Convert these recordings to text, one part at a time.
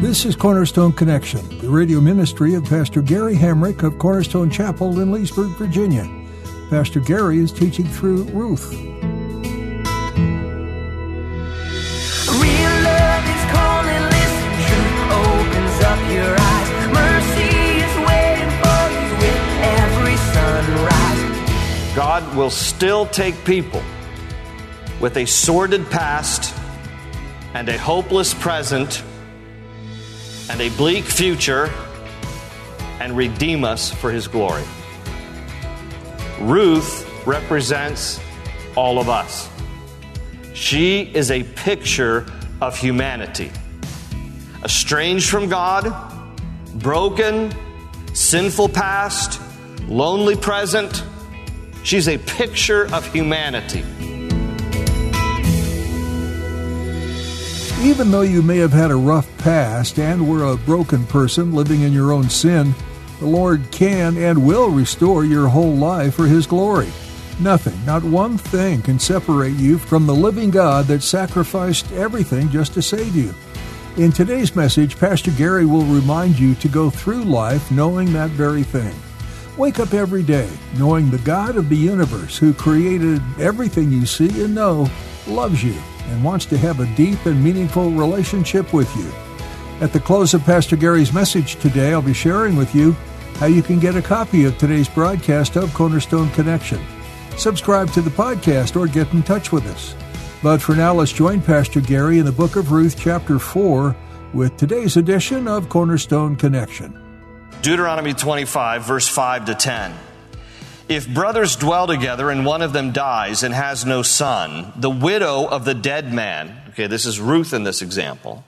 This is Cornerstone Connection, the radio ministry of Pastor Gary Hamrick of Cornerstone Chapel in Leesburg, Virginia. Pastor Gary is teaching through Ruth. Real love is calling, listen, truth opens up your eyes. Mercy is waiting for you with every sunrise. God will still take people with a sordid past and a hopeless present and a bleak future and redeem us for his glory. Ruth represents all of us. She is a picture of humanity. Estranged from God, broken, sinful past, lonely present. She's a picture of humanity. Even though you may have had a rough past and were a broken person living in your own sin, the Lord can and will restore your whole life for His glory. Nothing, not one thing, can separate you from the living God that sacrificed everything just to save you. In today's message, Pastor Gary will remind you to go through life knowing that very thing. Wake up every day knowing the God of the universe who created everything you see and know loves you and wants to have a deep and meaningful relationship with you. At the close of Pastor Gary's message today, I'll be sharing with you how you can get a copy of today's broadcast of Cornerstone Connection. Subscribe to the podcast or get in touch with us. But for now, let's join Pastor Gary in the book of Ruth, chapter 4, with today's edition of Cornerstone Connection. Deuteronomy 25, verse 5 to 10. If brothers dwell together and one of them dies and has no son, the widow of the dead man, okay, this is Ruth in this example,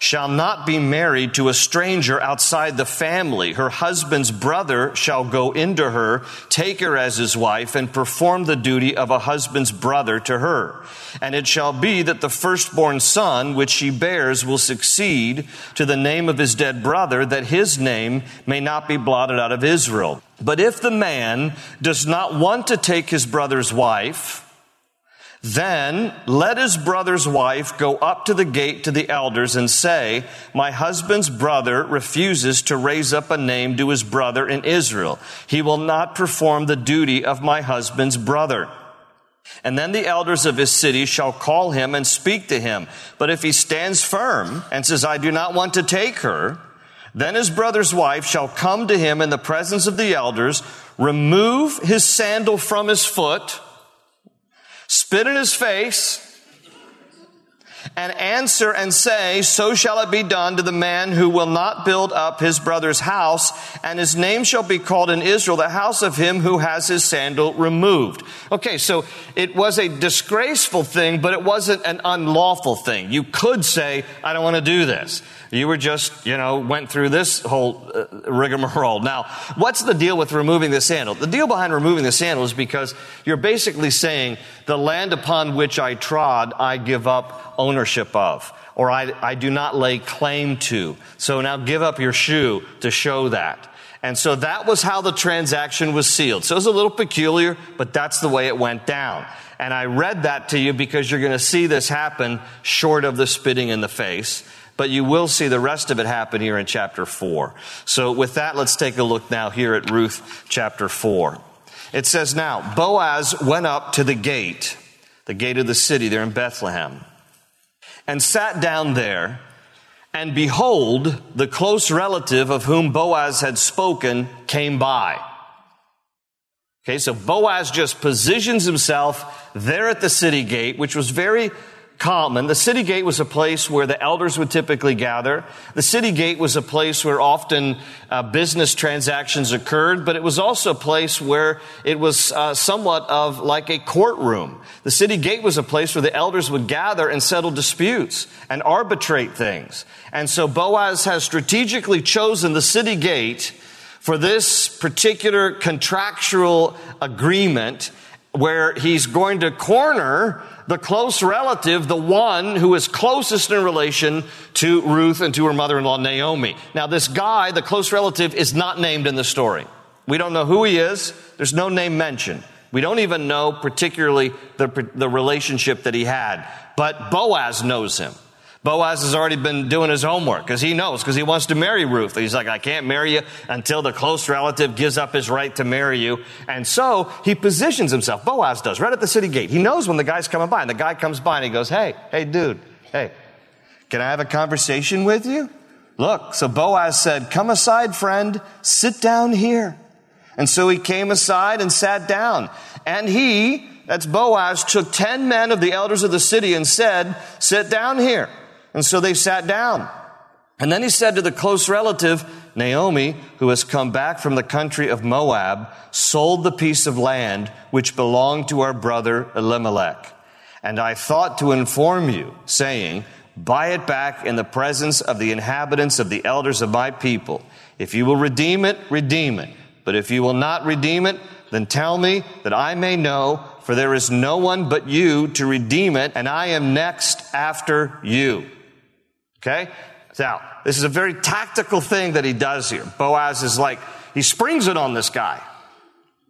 shall not be married to a stranger outside the family. Her husband's brother shall go into her, take her as his wife, and perform the duty of a husband's brother to her. And it shall be that the firstborn son which she bears will succeed to the name of his dead brother, that his name may not be blotted out of Israel. But if the man does not want to take his brother's wife, then let his brother's wife go up to the gate to the elders and say, My husband's brother refuses to raise up a name to his brother in Israel. He will not perform the duty of my husband's brother. And then the elders of his city shall call him and speak to him. But if he stands firm and says, I do not want to take her, then his brother's wife shall come to him in the presence of the elders, remove his sandal from his foot, spit in his face, and answer and say, So shall it be done to the man who will not build up his brother's house, and his name shall be called in Israel the house of him who has his sandal removed. Okay, so it was a disgraceful thing, but it wasn't an unlawful thing. You could say, I don't want to do this. You were just, you know, went through this whole uh, rigmarole. Now, what's the deal with removing the sandal? The deal behind removing the sandal is because you're basically saying, the land upon which I trod, I give up ownership of, or I, I do not lay claim to. So now give up your shoe to show that. And so that was how the transaction was sealed. So it was a little peculiar, but that's the way it went down. And I read that to you because you're going to see this happen short of the spitting in the face but you will see the rest of it happen here in chapter 4. So with that, let's take a look now here at Ruth chapter 4. It says now, Boaz went up to the gate, the gate of the city there in Bethlehem, and sat down there, and behold, the close relative of whom Boaz had spoken came by. Okay, so Boaz just positions himself there at the city gate, which was very common. The city gate was a place where the elders would typically gather. The city gate was a place where often uh, business transactions occurred, but it was also a place where it was uh, somewhat of like a courtroom. The city gate was a place where the elders would gather and settle disputes and arbitrate things. And so Boaz has strategically chosen the city gate for this particular contractual agreement where he's going to corner the close relative, the one who is closest in relation to Ruth and to her mother-in-law Naomi. Now this guy, the close relative, is not named in the story. We don't know who he is. There's no name mentioned. We don't even know particularly the, the relationship that he had. But Boaz knows him. Boaz has already been doing his homework because he knows, because he wants to marry Ruth. He's like, I can't marry you until the close relative gives up his right to marry you. And so he positions himself, Boaz does, right at the city gate. He knows when the guy's coming by, and the guy comes by and he goes, Hey, hey, dude, hey, can I have a conversation with you? Look, so Boaz said, Come aside, friend, sit down here. And so he came aside and sat down. And he, that's Boaz, took ten men of the elders of the city and said, Sit down here. And so they sat down. And then he said to the close relative, Naomi, who has come back from the country of Moab, sold the piece of land which belonged to our brother Elimelech. And I thought to inform you, saying, Buy it back in the presence of the inhabitants of the elders of my people. If you will redeem it, redeem it. But if you will not redeem it, then tell me that I may know, for there is no one but you to redeem it, and I am next after you. Okay? Now, this is a very tactical thing that he does here. Boaz is like, he springs it on this guy.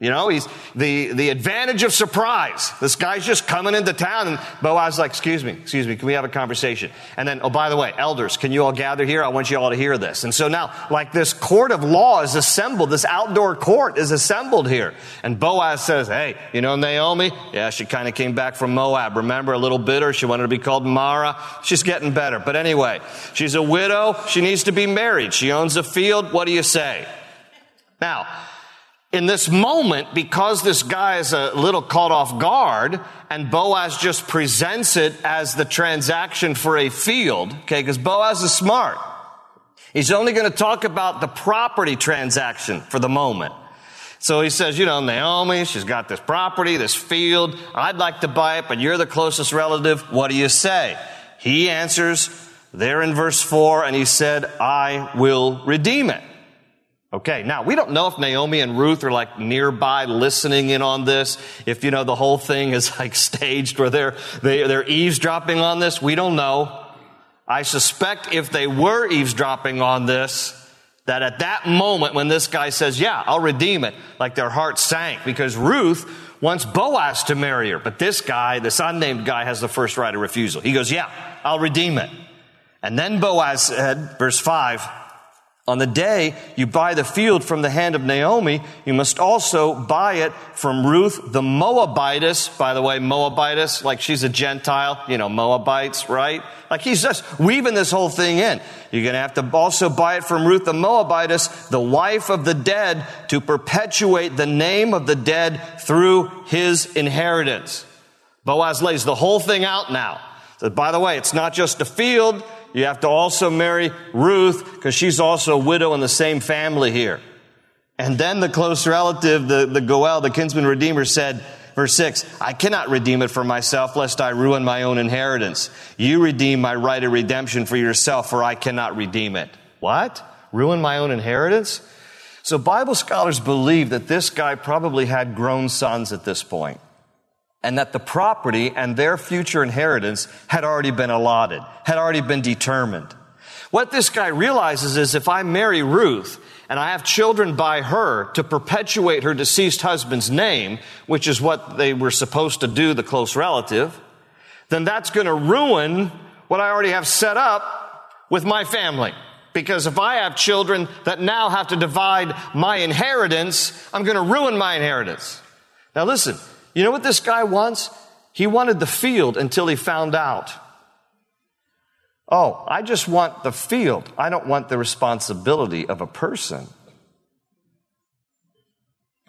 You know, he's the, the advantage of surprise. This guy's just coming into town and Boaz is like, excuse me, excuse me, can we have a conversation? And then, oh, by the way, elders, can you all gather here? I want you all to hear this. And so now, like this court of law is assembled, this outdoor court is assembled here. And Boaz says, hey, you know Naomi? Yeah, she kind of came back from Moab. Remember, a little bitter. She wanted to be called Mara. She's getting better. But anyway, she's a widow. She needs to be married. She owns a field. What do you say? Now, in this moment, because this guy is a little caught off guard, and Boaz just presents it as the transaction for a field, okay, because Boaz is smart. He's only going to talk about the property transaction for the moment. So he says, you know, Naomi, she's got this property, this field. I'd like to buy it, but you're the closest relative. What do you say? He answers there in verse four, and he said, I will redeem it. Okay, now we don't know if Naomi and Ruth are like nearby listening in on this. If you know the whole thing is like staged where they're they, they're eavesdropping on this, we don't know. I suspect if they were eavesdropping on this, that at that moment when this guy says, "Yeah, I'll redeem it," like their hearts sank because Ruth wants Boaz to marry her, but this guy, this unnamed guy, has the first right of refusal. He goes, "Yeah, I'll redeem it." And then Boaz said, verse five. On the day you buy the field from the hand of Naomi, you must also buy it from Ruth the Moabitess. By the way, Moabitess, like she's a Gentile, you know, Moabites, right? Like he's just weaving this whole thing in. You're going to have to also buy it from Ruth the Moabitess, the wife of the dead, to perpetuate the name of the dead through his inheritance. Boaz lays the whole thing out now. So, by the way, it's not just a field. You have to also marry Ruth because she's also a widow in the same family here. And then the close relative, the, the Goel, the kinsman redeemer said, verse 6, I cannot redeem it for myself lest I ruin my own inheritance. You redeem my right of redemption for yourself for I cannot redeem it. What? Ruin my own inheritance? So Bible scholars believe that this guy probably had grown sons at this point and that the property and their future inheritance had already been allotted, had already been determined. What this guy realizes is if I marry Ruth and I have children by her to perpetuate her deceased husband's name, which is what they were supposed to do, the close relative, then that's going to ruin what I already have set up with my family. Because if I have children that now have to divide my inheritance, I'm going to ruin my inheritance. Now listen, you know what this guy wants? He wanted the field until he found out. Oh, I just want the field. I don't want the responsibility of a person.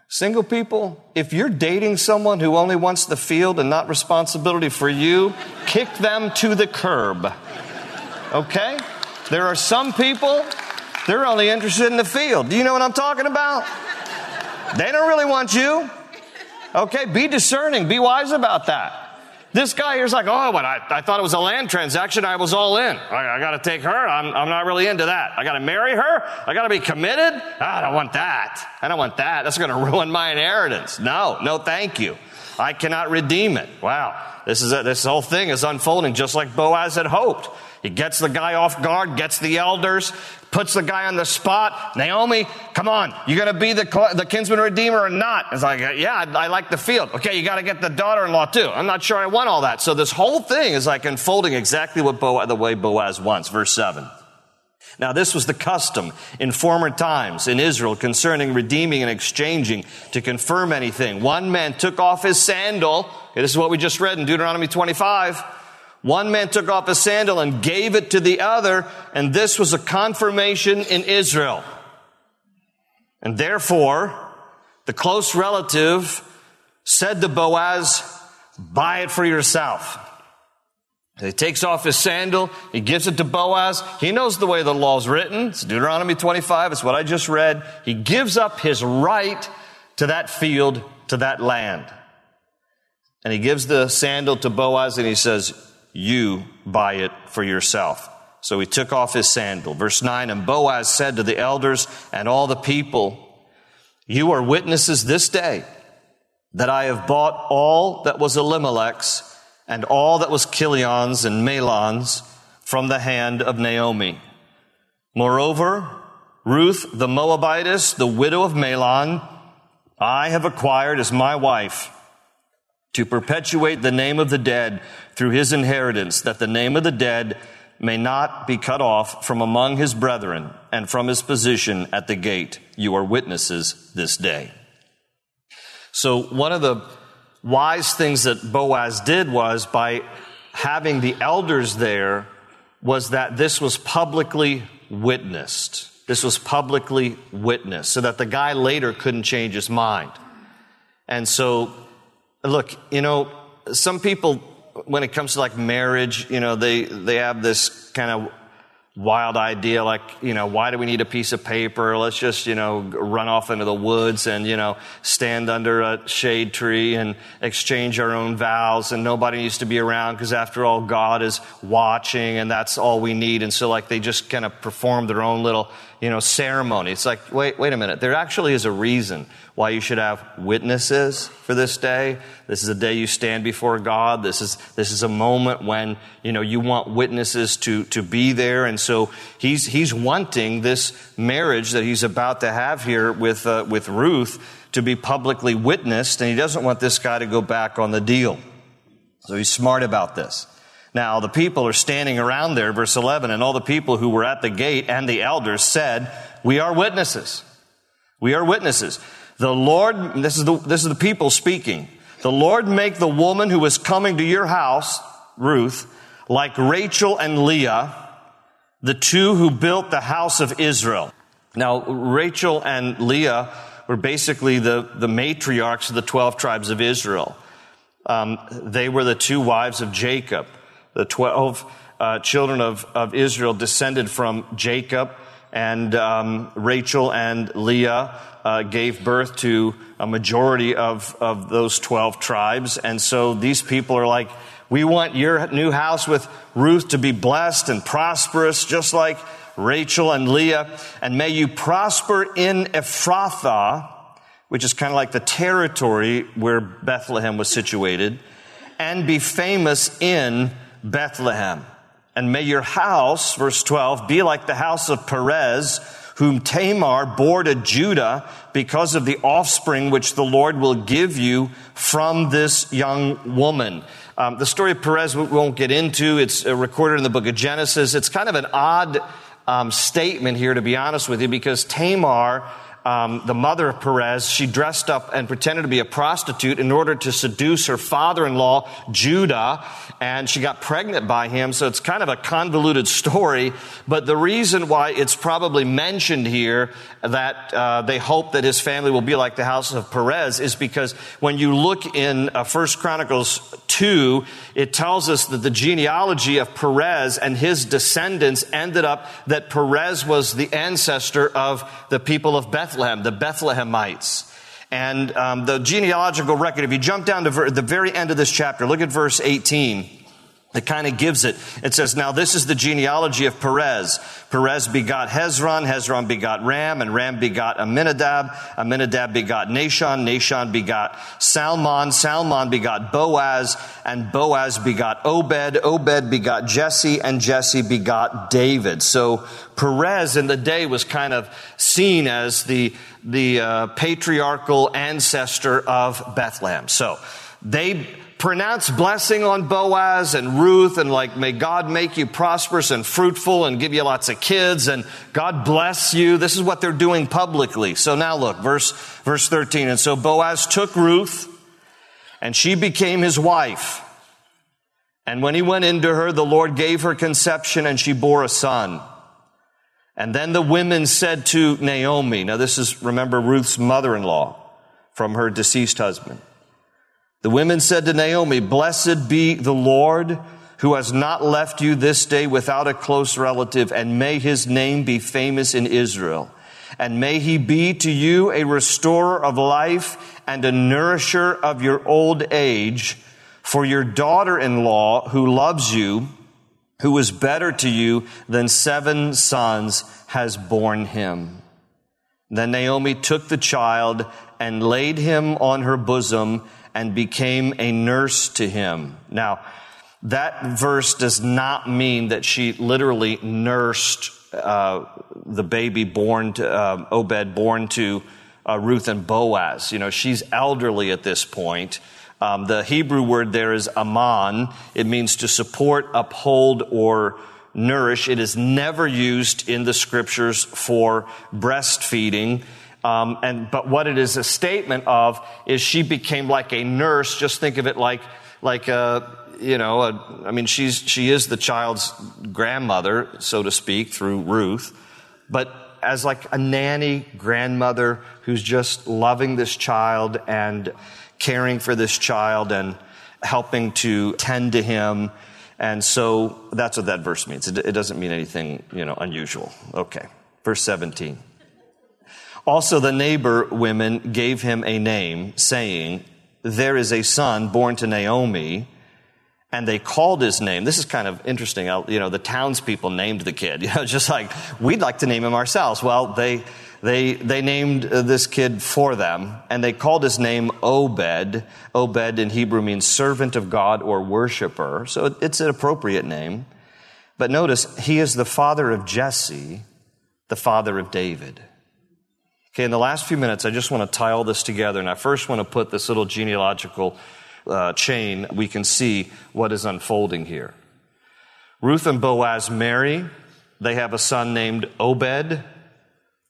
Single people, if you're dating someone who only wants the field and not responsibility for you, kick them to the curb. Okay? There are some people, they're only interested in the field. Do you know what I'm talking about? They don't really want you. Okay? Be discerning, be wise about that. This guy here's like, oh, but I, I thought it was a land transaction. I was all in. I, I got to take her. I'm, I'm not really into that. I got to marry her. I got to be committed. Ah, I don't want that. I don't want that. That's going to ruin my inheritance. No, no, thank you. I cannot redeem it. Wow. This is a, this whole thing is unfolding just like Boaz had hoped. He gets the guy off guard, gets the elders, puts the guy on the spot. Naomi, come on, You're going to be the, the kinsman redeemer or not? It's like, yeah, I, I like the field. Okay, you got to get the daughter-in-law too. I'm not sure I want all that. So this whole thing is like unfolding exactly what Boaz, the way Boaz wants. Verse seven. Now, this was the custom in former times in Israel concerning redeeming and exchanging to confirm anything. One man took off his sandal. This is what we just read in Deuteronomy 25 one man took off his sandal and gave it to the other, and this was a confirmation in Israel. And therefore, the close relative said to Boaz, buy it for yourself. He takes off his sandal, he gives it to Boaz. He knows the way the law is written. It's Deuteronomy 25, it's what I just read. He gives up his right to that field, to that land. And he gives the sandal to Boaz and he says, you buy it for yourself. So he took off his sandal. Verse 9, and Boaz said to the elders and all the people, You are witnesses this day that I have bought all that was Elimelech's and all that was Chilion's and Mahlon's from the hand of Naomi. Moreover, Ruth the Moabitess, the widow of Mahlon, I have acquired as my wife to perpetuate the name of the dead through his inheritance, that the name of the dead may not be cut off from among his brethren and from his position at the gate. You are witnesses this day. So one of the wise things that Boaz did was by having the elders there was that this was publicly witnessed. This was publicly witnessed so that the guy later couldn't change his mind. And so Look, you know, some people, when it comes to like marriage, you know, they, they have this kind of wild idea like, you know, why do we need a piece of paper? Let's just, you know, run off into the woods and, you know, stand under a shade tree and exchange our own vows and nobody needs to be around because after all, God is watching and that's all we need. And so like they just kind of perform their own little, you know, ceremony. It's like, wait, wait a minute. There actually is a reason why you should have witnesses for this day. This is a day you stand before God. This is, this is a moment when, you know, you want witnesses to, to be there. And so he's, he's wanting this marriage that he's about to have here with, uh, with Ruth to be publicly witnessed. And he doesn't want this guy to go back on the deal. So he's smart about this. Now, the people are standing around there, verse 11, and all the people who were at the gate and the elders said, We are witnesses. We are witnesses. The Lord, this is the, this is the people speaking. The Lord make the woman who is coming to your house, Ruth, like Rachel and Leah, the two who built the house of Israel. Now, Rachel and Leah were basically the, the matriarchs of the 12 tribes of Israel. Um, they were the two wives of Jacob. The 12 uh, children of, of Israel descended from Jacob and um, Rachel and Leah uh, gave birth to a majority of, of those 12 tribes. And so these people are like, we want your new house with Ruth to be blessed and prosperous, just like Rachel and Leah. And may you prosper in Ephrathah, which is kind of like the territory where Bethlehem was situated, and be famous in Bethlehem. And may your house, verse 12, be like the house of Perez, whom Tamar bore to Judah because of the offspring which the Lord will give you from this young woman. Um, the story of Perez we won't get into. It's uh, recorded in the book of Genesis. It's kind of an odd um, statement here, to be honest with you, because Tamar um, the mother of Perez, she dressed up and pretended to be a prostitute in order to seduce her father-in-law, Judah, and she got pregnant by him. So it's kind of a convoluted story. But the reason why it's probably mentioned here that uh, they hope that his family will be like the house of Perez is because when you look in uh, First Chronicles 2, it tells us that the genealogy of Perez and his descendants ended up that Perez was the ancestor of the people of Bethlehem, the Bethlehemites. And um, the genealogical record, if you jump down to ver- the very end of this chapter, look at verse 18. It kind of gives it. It says, Now this is the genealogy of Perez. Perez begot Hezron, Hezron begot Ram, and Ram begot Amminadab. Amminadab begot Nahshon, Nahshon begot Salmon, Salmon begot Boaz, and Boaz begot Obed, Obed begot Jesse, and Jesse begot David. So Perez in the day was kind of seen as the, the uh, patriarchal ancestor of Bethlehem. So they pronounce blessing on Boaz and Ruth and like, may God make you prosperous and fruitful and give you lots of kids and God bless you. This is what they're doing publicly. So now look, verse, verse 13. And so Boaz took Ruth and she became his wife. And when he went into her, the Lord gave her conception and she bore a son. And then the women said to Naomi, now this is, remember, Ruth's mother-in-law from her deceased husband. The women said to Naomi, Blessed be the Lord who has not left you this day without a close relative, and may his name be famous in Israel. And may he be to you a restorer of life and a nourisher of your old age. For your daughter in law, who loves you, who is better to you than seven sons, has borne him. Then Naomi took the child and laid him on her bosom and became a nurse to him. Now, that verse does not mean that she literally nursed uh, the baby born to uh, Obed, born to uh, Ruth and Boaz. You know, she's elderly at this point. Um, the Hebrew word there is aman. It means to support, uphold, or nourish. It is never used in the scriptures for breastfeeding. Um, and but what it is a statement of is she became like a nurse. Just think of it like like a you know a, I mean she's she is the child's grandmother so to speak through Ruth, but as like a nanny grandmother who's just loving this child and caring for this child and helping to tend to him. And so that's what that verse means. It, it doesn't mean anything, you know, unusual. Okay. Verse 17. Also, the neighbor women gave him a name, saying, There is a son born to Naomi. And they called his name. This is kind of interesting. You know, the townspeople named the kid. You know, just like we'd like to name him ourselves. Well, they they they named uh, this kid for them, and they called his name Obed. Obed in Hebrew means servant of God or worshiper. So it's an appropriate name. But notice he is the father of Jesse, the father of David. Okay, in the last few minutes, I just want to tie all this together, and I first want to put this little genealogical uh, chain. We can see what is unfolding here. Ruth and Boaz marry. They have a son named Obed.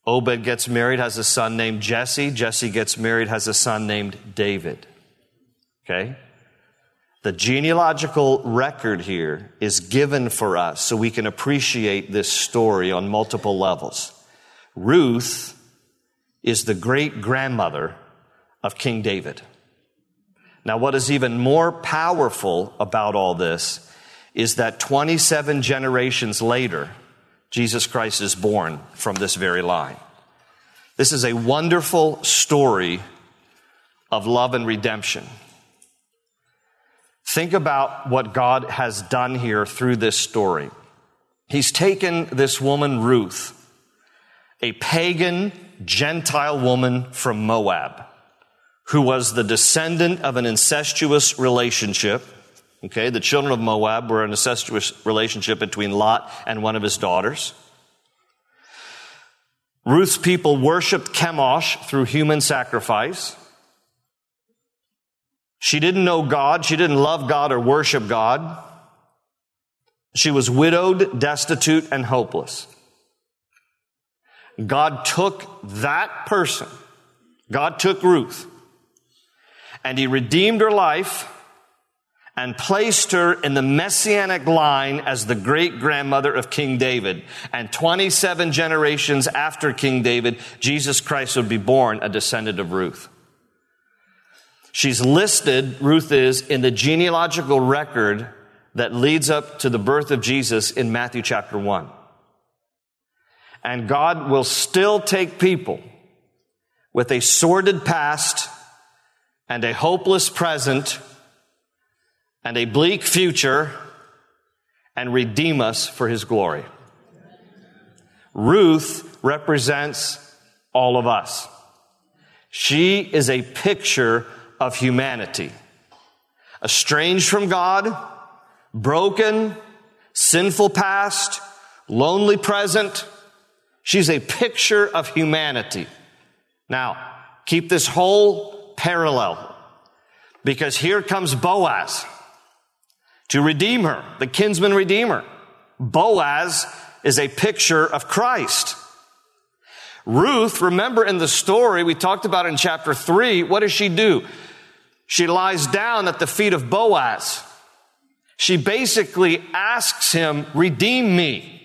Obed gets married, has a son named Jesse. Jesse gets married, has a son named David. Okay? The genealogical record here is given for us so we can appreciate this story on multiple levels. Ruth is the great grandmother of King David. Now, what is even more powerful about all this is that 27 generations later, Jesus Christ is born from this very line. This is a wonderful story of love and redemption. Think about what God has done here through this story. He's taken this woman, Ruth, a pagan Gentile woman from Moab who was the descendant of an incestuous relationship. Okay, the children of Moab were an incestuous relationship between Lot and one of his daughters. Ruth's people worshiped Chemosh through human sacrifice. She didn't know God. She didn't love God or worship God. She was widowed, destitute, and hopeless. God took that person, God took Ruth, and he redeemed her life and placed her in the messianic line as the great grandmother of King David. And 27 generations after King David, Jesus Christ would be born a descendant of Ruth. She's listed, Ruth is, in the genealogical record that leads up to the birth of Jesus in Matthew chapter 1. And God will still take people with a sordid past and a hopeless present and a bleak future and redeem us for his glory. Ruth represents all of us. She is a picture of humanity. Estranged from God, broken, sinful past, lonely present. She's a picture of humanity. Now, keep this whole parallel because here comes Boaz to redeem her, the kinsman redeemer. Boaz is a picture of Christ. Ruth, remember in the story we talked about in chapter 3, what does she do? She lies down at the feet of Boaz. She basically asks him, Redeem me.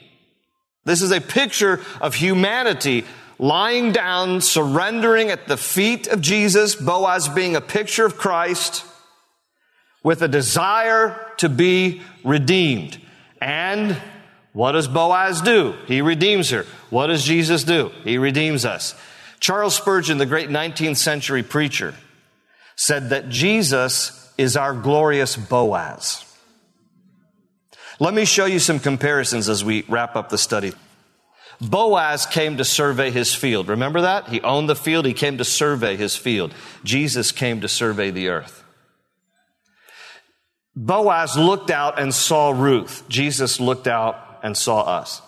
This is a picture of humanity lying down, surrendering at the feet of Jesus, Boaz being a picture of Christ, with a desire to be redeemed. And what does Boaz do? He redeems her. What does Jesus do? He redeems us. Charles Spurgeon, the great 19th century preacher, said that Jesus is our glorious Boaz. Let me show you some comparisons as we wrap up the study. Boaz came to survey his field. Remember that? He owned the field. He came to survey his field. Jesus came to survey the earth. Boaz looked out and saw Ruth. Jesus looked out and saw us.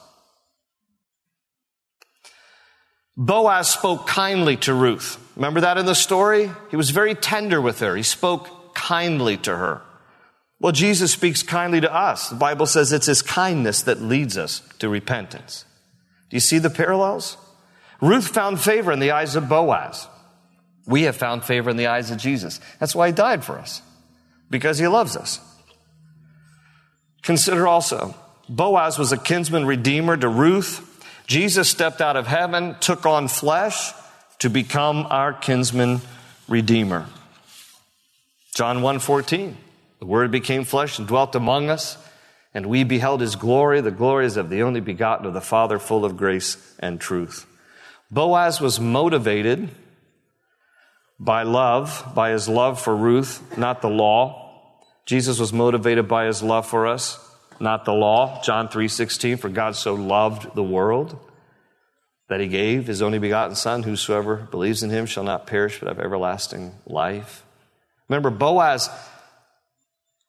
Boaz spoke kindly to Ruth. Remember that in the story? He was very tender with her. He spoke kindly to her. Well, Jesus speaks kindly to us. The Bible says it's his kindness that leads us to repentance. Do you see the parallels? Ruth found favor in the eyes of Boaz. We have found favor in the eyes of Jesus. That's why he died for us, because he loves us. Consider also, Boaz was a kinsman redeemer to Ruth. Jesus stepped out of heaven, took on flesh to become our kinsman redeemer. John 1:14. The word became flesh and dwelt among us, and we beheld his glory, the glories of the only begotten of the Father, full of grace and truth. Boaz was motivated by love, by his love for Ruth, not the law. Jesus was motivated by his love for us not the law. John 3:16 for God so loved the world that he gave his only begotten son whosoever believes in him shall not perish but have everlasting life. Remember Boaz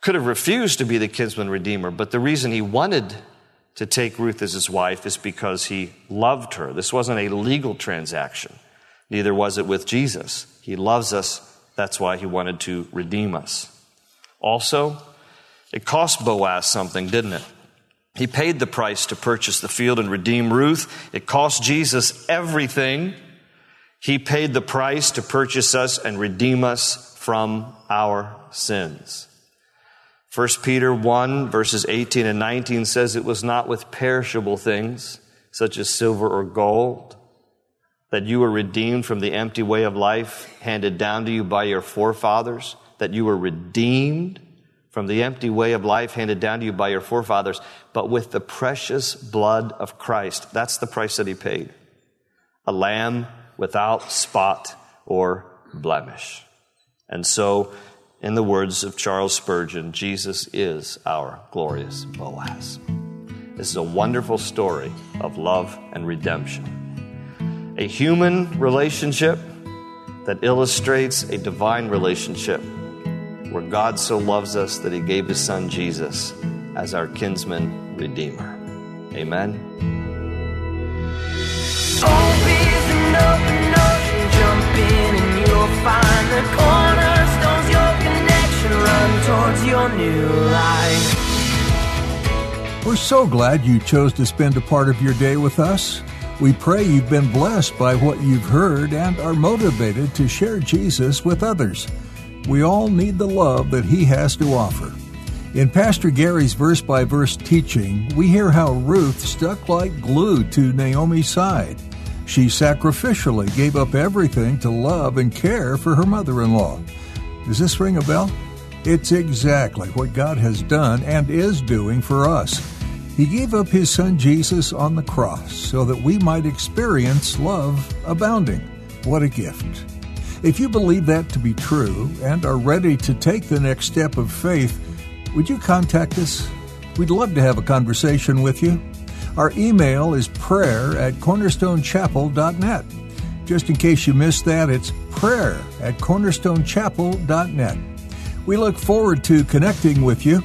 could have refused to be the kinsman redeemer, but the reason he wanted to take Ruth as his wife is because he loved her. This wasn't a legal transaction. Neither was it with Jesus. He loves us. That's why he wanted to redeem us. Also, it cost Boaz something, didn't it? He paid the price to purchase the field and redeem Ruth. It cost Jesus everything. He paid the price to purchase us and redeem us from our sins. 1 Peter 1 verses 18 and 19 says it was not with perishable things such as silver or gold that you were redeemed from the empty way of life handed down to you by your forefathers, that you were redeemed from the empty way of life handed down to you by your forefathers, but with the precious blood of Christ. That's the price that he paid. A lamb without spot or blemish. And so, in the words of Charles Spurgeon, Jesus is our glorious Boaz. This is a wonderful story of love and redemption. A human relationship that illustrates a divine relationship where God so loves us that he gave his son Jesus as our kinsman redeemer. Amen. We're so glad you chose to spend a part of your day with us. We pray you've been blessed by what you've heard and are motivated to share Jesus with others. We all need the love that He has to offer. In Pastor Gary's verse by verse teaching, we hear how Ruth stuck like glue to Naomi's side. She sacrificially gave up everything to love and care for her mother in law. Does this ring a bell? It's exactly what God has done and is doing for us. He gave up His Son Jesus on the cross so that we might experience love abounding. What a gift! If you believe that to be true and are ready to take the next step of faith, would you contact us? We'd love to have a conversation with you. Our email is prayer at cornerstonechapel.net. Just in case you missed that, it's prayer at cornerstonechapel.net. We look forward to connecting with you.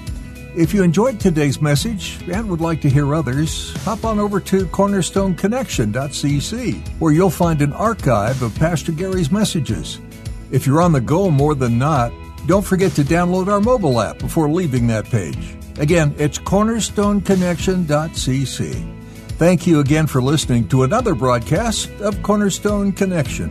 If you enjoyed today's message and would like to hear others, hop on over to cornerstoneconnection.cc, where you'll find an archive of Pastor Gary's messages. If you're on the go more than not, don't forget to download our mobile app before leaving that page. Again, it's cornerstoneconnection.cc. Thank you again for listening to another broadcast of Cornerstone Connection.